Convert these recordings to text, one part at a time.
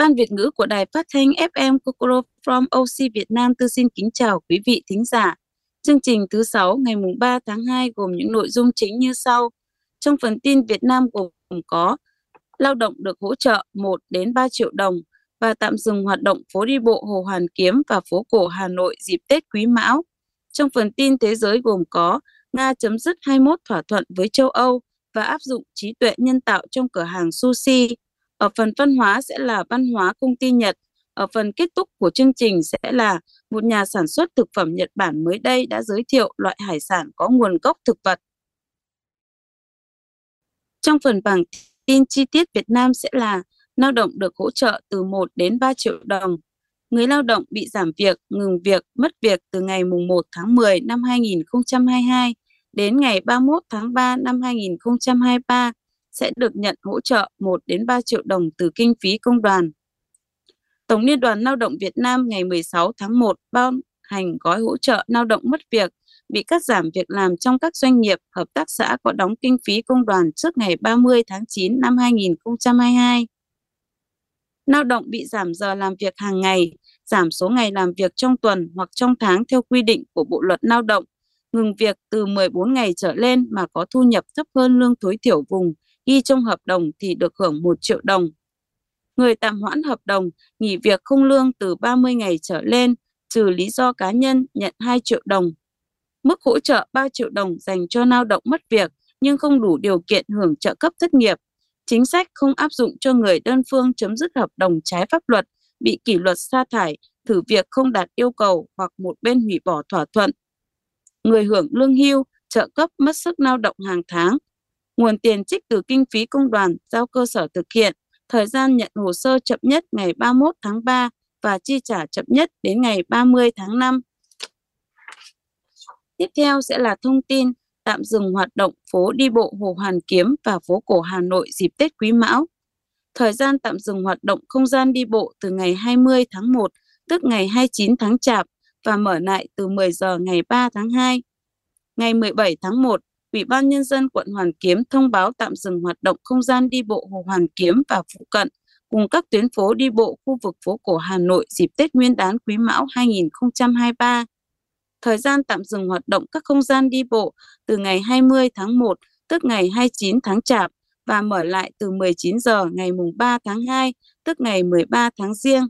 Ban Việt ngữ của Đài Phát thanh FM Kokoro from OC Việt Nam tư xin kính chào quý vị thính giả. Chương trình thứ 6 ngày mùng 3 tháng 2 gồm những nội dung chính như sau. Trong phần tin Việt Nam gồm có lao động được hỗ trợ 1 đến 3 triệu đồng và tạm dừng hoạt động phố đi bộ Hồ Hoàn Kiếm và phố cổ Hà Nội dịp Tết Quý Mão. Trong phần tin thế giới gồm có, Nga chấm dứt 21 thỏa thuận với châu Âu và áp dụng trí tuệ nhân tạo trong cửa hàng sushi. Ở phần văn hóa sẽ là văn hóa công ty Nhật. Ở phần kết thúc của chương trình sẽ là một nhà sản xuất thực phẩm Nhật Bản mới đây đã giới thiệu loại hải sản có nguồn gốc thực vật. Trong phần bảng tin chi tiết Việt Nam sẽ là lao động được hỗ trợ từ 1 đến 3 triệu đồng. Người lao động bị giảm việc, ngừng việc, mất việc từ ngày 1 tháng 10 năm 2022 đến ngày 31 tháng 3 năm 2023 sẽ được nhận hỗ trợ 1 đến 3 triệu đồng từ kinh phí công đoàn. Tổng Liên đoàn Lao động Việt Nam ngày 16 tháng 1 ban hành gói hỗ trợ lao động mất việc bị cắt giảm việc làm trong các doanh nghiệp, hợp tác xã có đóng kinh phí công đoàn trước ngày 30 tháng 9 năm 2022. Lao động bị giảm giờ làm việc hàng ngày, giảm số ngày làm việc trong tuần hoặc trong tháng theo quy định của Bộ luật Lao động, ngừng việc từ 14 ngày trở lên mà có thu nhập thấp hơn lương tối thiểu vùng ghi trong hợp đồng thì được hưởng 1 triệu đồng. Người tạm hoãn hợp đồng, nghỉ việc không lương từ 30 ngày trở lên, trừ lý do cá nhân nhận 2 triệu đồng. Mức hỗ trợ 3 triệu đồng dành cho lao động mất việc nhưng không đủ điều kiện hưởng trợ cấp thất nghiệp. Chính sách không áp dụng cho người đơn phương chấm dứt hợp đồng trái pháp luật, bị kỷ luật sa thải, thử việc không đạt yêu cầu hoặc một bên hủy bỏ thỏa thuận. Người hưởng lương hưu, trợ cấp mất sức lao động hàng tháng nguồn tiền trích từ kinh phí công đoàn giao cơ sở thực hiện, thời gian nhận hồ sơ chậm nhất ngày 31 tháng 3 và chi trả chậm nhất đến ngày 30 tháng 5. Tiếp theo sẽ là thông tin tạm dừng hoạt động phố đi bộ Hồ Hoàn Kiếm và phố cổ Hà Nội dịp Tết Quý Mão. Thời gian tạm dừng hoạt động không gian đi bộ từ ngày 20 tháng 1 tức ngày 29 tháng Chạp và mở lại từ 10 giờ ngày 3 tháng 2. Ngày 17 tháng 1, Ủy ban Nhân dân quận Hoàn Kiếm thông báo tạm dừng hoạt động không gian đi bộ Hồ Hoàn Kiếm và phụ cận cùng các tuyến phố đi bộ khu vực phố cổ Hà Nội dịp Tết Nguyên đán Quý Mão 2023. Thời gian tạm dừng hoạt động các không gian đi bộ từ ngày 20 tháng 1 tức ngày 29 tháng Chạp và mở lại từ 19 giờ ngày mùng 3 tháng 2 tức ngày 13 tháng Giêng.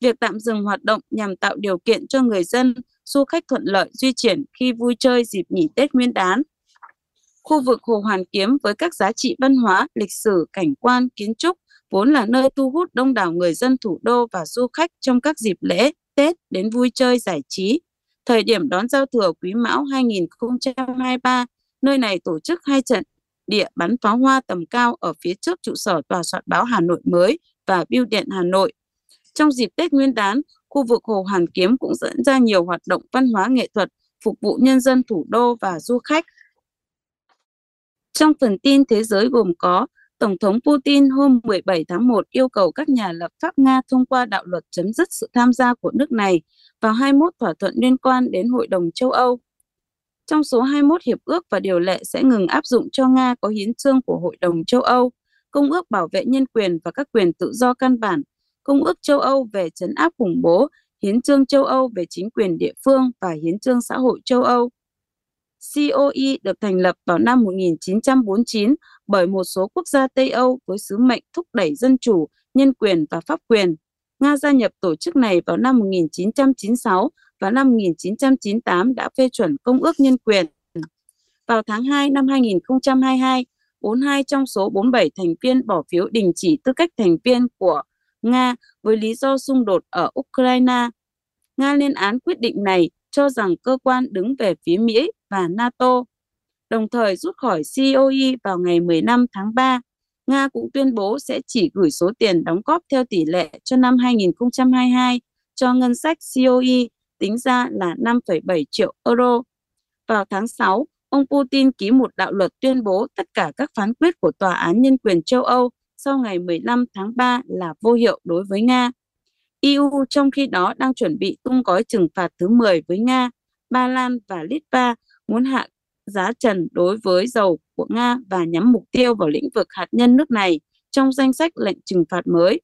Việc tạm dừng hoạt động nhằm tạo điều kiện cho người dân, du khách thuận lợi di chuyển khi vui chơi dịp nghỉ Tết Nguyên đán Khu vực Hồ Hoàn Kiếm với các giá trị văn hóa, lịch sử, cảnh quan, kiến trúc vốn là nơi thu hút đông đảo người dân thủ đô và du khách trong các dịp lễ, Tết đến vui chơi giải trí. Thời điểm đón giao thừa Quý Mão 2023, nơi này tổ chức hai trận địa bắn pháo hoa tầm cao ở phía trước trụ sở tòa soạn báo Hà Nội mới và Bưu điện Hà Nội. Trong dịp Tết Nguyên đán, khu vực Hồ Hoàn Kiếm cũng dẫn ra nhiều hoạt động văn hóa nghệ thuật phục vụ nhân dân thủ đô và du khách. Trong phần tin thế giới gồm có Tổng thống Putin hôm 17 tháng 1 yêu cầu các nhà lập pháp Nga thông qua đạo luật chấm dứt sự tham gia của nước này vào 21 thỏa thuận liên quan đến Hội đồng châu Âu. Trong số 21 hiệp ước và điều lệ sẽ ngừng áp dụng cho Nga có hiến trương của Hội đồng châu Âu, Công ước bảo vệ nhân quyền và các quyền tự do căn bản, Công ước châu Âu về chấn áp khủng bố, Hiến trương châu Âu về chính quyền địa phương và Hiến trương xã hội châu Âu. COE được thành lập vào năm 1949 bởi một số quốc gia Tây Âu với sứ mệnh thúc đẩy dân chủ, nhân quyền và pháp quyền. Nga gia nhập tổ chức này vào năm 1996 và năm 1998 đã phê chuẩn Công ước Nhân quyền. Vào tháng 2 năm 2022, 42 trong số 47 thành viên bỏ phiếu đình chỉ tư cách thành viên của Nga với lý do xung đột ở Ukraine. Nga lên án quyết định này cho rằng cơ quan đứng về phía Mỹ và NATO, đồng thời rút khỏi COE vào ngày 15 tháng 3. Nga cũng tuyên bố sẽ chỉ gửi số tiền đóng góp theo tỷ lệ cho năm 2022 cho ngân sách COE tính ra là 5,7 triệu euro. Vào tháng 6, ông Putin ký một đạo luật tuyên bố tất cả các phán quyết của Tòa án Nhân quyền châu Âu sau ngày 15 tháng 3 là vô hiệu đối với Nga. EU trong khi đó đang chuẩn bị tung gói trừng phạt thứ 10 với Nga, Ba Lan và Litva muốn hạ giá trần đối với dầu của Nga và nhắm mục tiêu vào lĩnh vực hạt nhân nước này trong danh sách lệnh trừng phạt mới.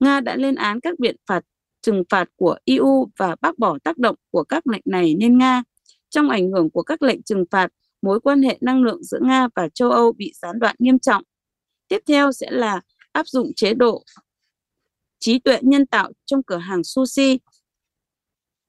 Nga đã lên án các biện phạt trừng phạt của EU và bác bỏ tác động của các lệnh này lên Nga. Trong ảnh hưởng của các lệnh trừng phạt, mối quan hệ năng lượng giữa Nga và châu Âu bị gián đoạn nghiêm trọng. Tiếp theo sẽ là áp dụng chế độ trí tuệ nhân tạo trong cửa hàng sushi.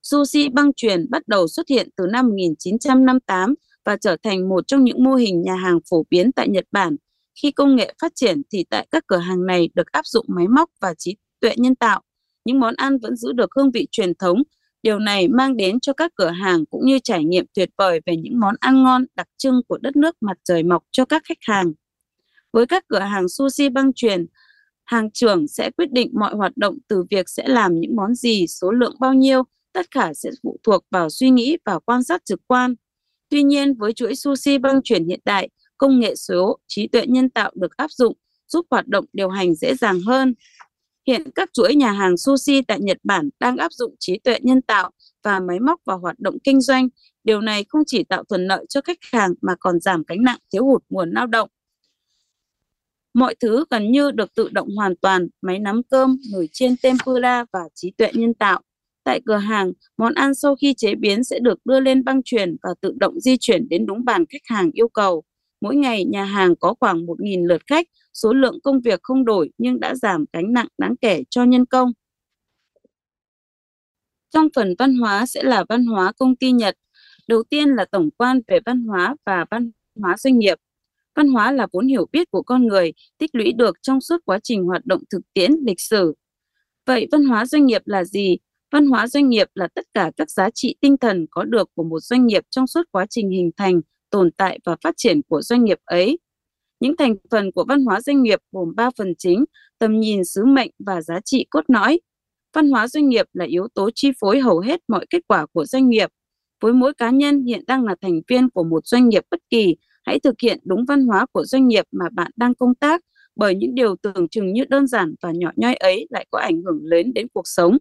Sushi băng truyền bắt đầu xuất hiện từ năm 1958 và trở thành một trong những mô hình nhà hàng phổ biến tại Nhật Bản. Khi công nghệ phát triển thì tại các cửa hàng này được áp dụng máy móc và trí tuệ nhân tạo. Những món ăn vẫn giữ được hương vị truyền thống. Điều này mang đến cho các cửa hàng cũng như trải nghiệm tuyệt vời về những món ăn ngon đặc trưng của đất nước mặt trời mọc cho các khách hàng. Với các cửa hàng sushi băng truyền, hàng trưởng sẽ quyết định mọi hoạt động từ việc sẽ làm những món gì, số lượng bao nhiêu, tất cả sẽ phụ thuộc vào suy nghĩ và quan sát trực quan. Tuy nhiên, với chuỗi sushi băng chuyển hiện đại, công nghệ số, trí tuệ nhân tạo được áp dụng giúp hoạt động điều hành dễ dàng hơn. Hiện các chuỗi nhà hàng sushi tại Nhật Bản đang áp dụng trí tuệ nhân tạo và máy móc vào hoạt động kinh doanh. Điều này không chỉ tạo thuận lợi cho khách hàng mà còn giảm gánh nặng thiếu hụt nguồn lao động. Mọi thứ gần như được tự động hoàn toàn, máy nắm cơm, nồi chiên tempura và trí tuệ nhân tạo. Tại cửa hàng, món ăn sau khi chế biến sẽ được đưa lên băng truyền và tự động di chuyển đến đúng bàn khách hàng yêu cầu. Mỗi ngày, nhà hàng có khoảng 1.000 lượt khách, số lượng công việc không đổi nhưng đã giảm gánh nặng đáng kể cho nhân công. Trong phần văn hóa sẽ là văn hóa công ty Nhật. Đầu tiên là tổng quan về văn hóa và văn hóa doanh nghiệp. Văn hóa là vốn hiểu biết của con người, tích lũy được trong suốt quá trình hoạt động thực tiễn lịch sử. Vậy văn hóa doanh nghiệp là gì? Văn hóa doanh nghiệp là tất cả các giá trị tinh thần có được của một doanh nghiệp trong suốt quá trình hình thành, tồn tại và phát triển của doanh nghiệp ấy. Những thành phần của văn hóa doanh nghiệp gồm 3 phần chính, tầm nhìn, sứ mệnh và giá trị cốt lõi. Văn hóa doanh nghiệp là yếu tố chi phối hầu hết mọi kết quả của doanh nghiệp. Với mỗi cá nhân hiện đang là thành viên của một doanh nghiệp bất kỳ, hãy thực hiện đúng văn hóa của doanh nghiệp mà bạn đang công tác, bởi những điều tưởng chừng như đơn giản và nhỏ nhoi ấy lại có ảnh hưởng lớn đến cuộc sống.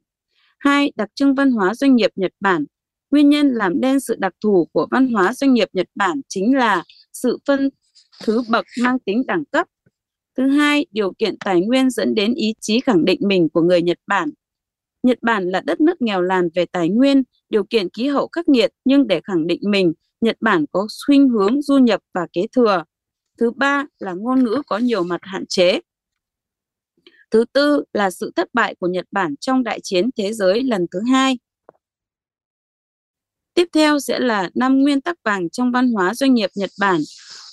Hai, đặc trưng văn hóa doanh nghiệp Nhật Bản. Nguyên nhân làm nên sự đặc thù của văn hóa doanh nghiệp Nhật Bản chính là sự phân thứ bậc mang tính đẳng cấp. Thứ hai, điều kiện tài nguyên dẫn đến ý chí khẳng định mình của người Nhật Bản. Nhật Bản là đất nước nghèo làn về tài nguyên, điều kiện khí hậu khắc nghiệt nhưng để khẳng định mình, Nhật Bản có khuynh hướng du nhập và kế thừa. Thứ ba là ngôn ngữ có nhiều mặt hạn chế. Thứ tư là sự thất bại của Nhật Bản trong đại chiến thế giới lần thứ hai. Tiếp theo sẽ là năm nguyên tắc vàng trong văn hóa doanh nghiệp Nhật Bản.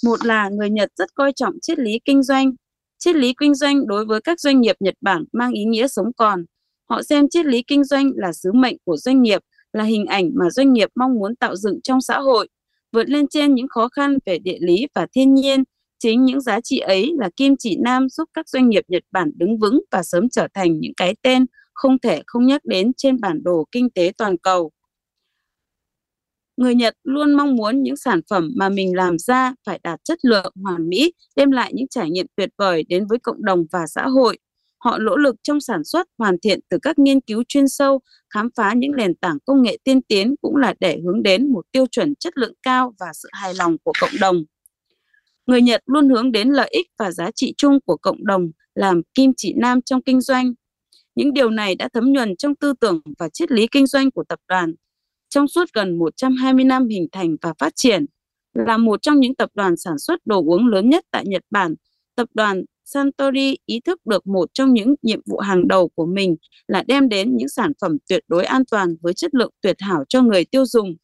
Một là người Nhật rất coi trọng triết lý kinh doanh. Triết lý kinh doanh đối với các doanh nghiệp Nhật Bản mang ý nghĩa sống còn. Họ xem triết lý kinh doanh là sứ mệnh của doanh nghiệp, là hình ảnh mà doanh nghiệp mong muốn tạo dựng trong xã hội. Vượt lên trên những khó khăn về địa lý và thiên nhiên, chính những giá trị ấy là kim chỉ nam giúp các doanh nghiệp Nhật Bản đứng vững và sớm trở thành những cái tên không thể không nhắc đến trên bản đồ kinh tế toàn cầu người Nhật luôn mong muốn những sản phẩm mà mình làm ra phải đạt chất lượng hoàn mỹ, đem lại những trải nghiệm tuyệt vời đến với cộng đồng và xã hội. Họ nỗ lực trong sản xuất, hoàn thiện từ các nghiên cứu chuyên sâu, khám phá những nền tảng công nghệ tiên tiến cũng là để hướng đến một tiêu chuẩn chất lượng cao và sự hài lòng của cộng đồng. Người Nhật luôn hướng đến lợi ích và giá trị chung của cộng đồng làm kim chỉ nam trong kinh doanh. Những điều này đã thấm nhuần trong tư tưởng và triết lý kinh doanh của tập đoàn trong suốt gần 120 năm hình thành và phát triển, là một trong những tập đoàn sản xuất đồ uống lớn nhất tại Nhật Bản. Tập đoàn Santori ý thức được một trong những nhiệm vụ hàng đầu của mình là đem đến những sản phẩm tuyệt đối an toàn với chất lượng tuyệt hảo cho người tiêu dùng.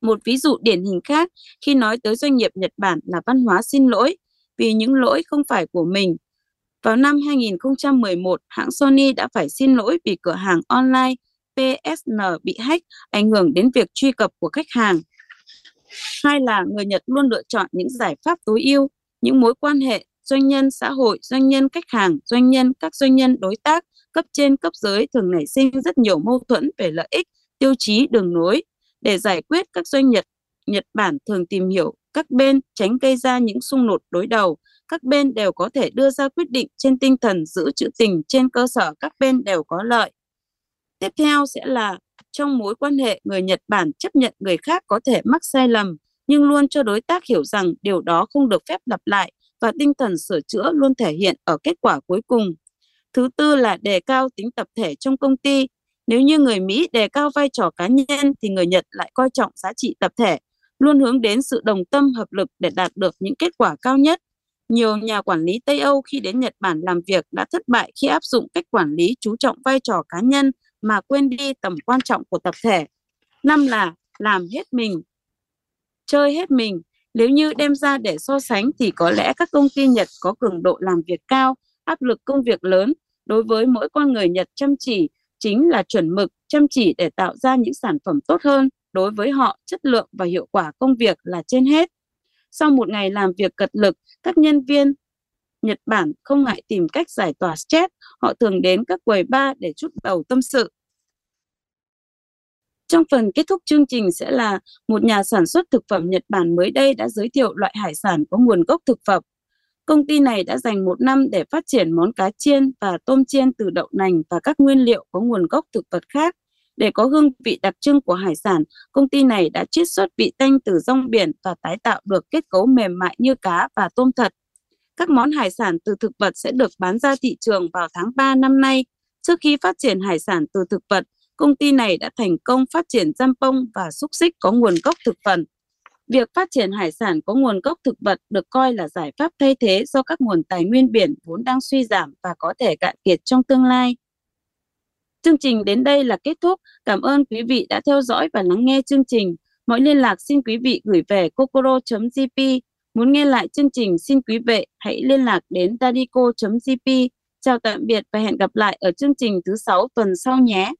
Một ví dụ điển hình khác khi nói tới doanh nghiệp Nhật Bản là văn hóa xin lỗi vì những lỗi không phải của mình. Vào năm 2011, hãng Sony đã phải xin lỗi vì cửa hàng online PSN bị hack ảnh hưởng đến việc truy cập của khách hàng. Hai là người Nhật luôn lựa chọn những giải pháp tối ưu, những mối quan hệ doanh nhân xã hội, doanh nhân khách hàng, doanh nhân các doanh nhân đối tác cấp trên cấp dưới thường nảy sinh rất nhiều mâu thuẫn về lợi ích, tiêu chí, đường nối. Để giải quyết các doanh nghiệp Nhật Bản thường tìm hiểu các bên tránh gây ra những xung đột đối đầu. Các bên đều có thể đưa ra quyết định trên tinh thần giữ chữ tình trên cơ sở các bên đều có lợi. Tiếp theo sẽ là trong mối quan hệ người Nhật Bản chấp nhận người khác có thể mắc sai lầm nhưng luôn cho đối tác hiểu rằng điều đó không được phép lặp lại và tinh thần sửa chữa luôn thể hiện ở kết quả cuối cùng. Thứ tư là đề cao tính tập thể trong công ty. Nếu như người Mỹ đề cao vai trò cá nhân thì người Nhật lại coi trọng giá trị tập thể, luôn hướng đến sự đồng tâm hợp lực để đạt được những kết quả cao nhất. Nhiều nhà quản lý Tây Âu khi đến Nhật Bản làm việc đã thất bại khi áp dụng cách quản lý chú trọng vai trò cá nhân mà quên đi tầm quan trọng của tập thể. Năm là làm hết mình, chơi hết mình. Nếu như đem ra để so sánh thì có lẽ các công ty Nhật có cường độ làm việc cao, áp lực công việc lớn. Đối với mỗi con người Nhật chăm chỉ chính là chuẩn mực, chăm chỉ để tạo ra những sản phẩm tốt hơn. Đối với họ, chất lượng và hiệu quả công việc là trên hết. Sau một ngày làm việc cật lực, các nhân viên Nhật Bản không ngại tìm cách giải tỏa stress, họ thường đến các quầy bar để chút đầu tâm sự. Trong phần kết thúc chương trình sẽ là một nhà sản xuất thực phẩm Nhật Bản mới đây đã giới thiệu loại hải sản có nguồn gốc thực phẩm. Công ty này đã dành một năm để phát triển món cá chiên và tôm chiên từ đậu nành và các nguyên liệu có nguồn gốc thực vật khác. Để có hương vị đặc trưng của hải sản, công ty này đã chiết xuất vị tanh từ rong biển và tái tạo được kết cấu mềm mại như cá và tôm thật. Các món hải sản từ thực vật sẽ được bán ra thị trường vào tháng 3 năm nay. Trước khi phát triển hải sản từ thực vật, công ty này đã thành công phát triển jampong và xúc xích có nguồn gốc thực phẩm. Việc phát triển hải sản có nguồn gốc thực vật được coi là giải pháp thay thế do các nguồn tài nguyên biển vốn đang suy giảm và có thể cạn kiệt trong tương lai. Chương trình đến đây là kết thúc. Cảm ơn quý vị đã theo dõi và lắng nghe chương trình. Mọi liên lạc xin quý vị gửi về kokoro.gp. Muốn nghe lại chương trình, xin quý vị hãy liên lạc đến dadico.gp. Chào tạm biệt và hẹn gặp lại ở chương trình thứ sáu tuần sau nhé.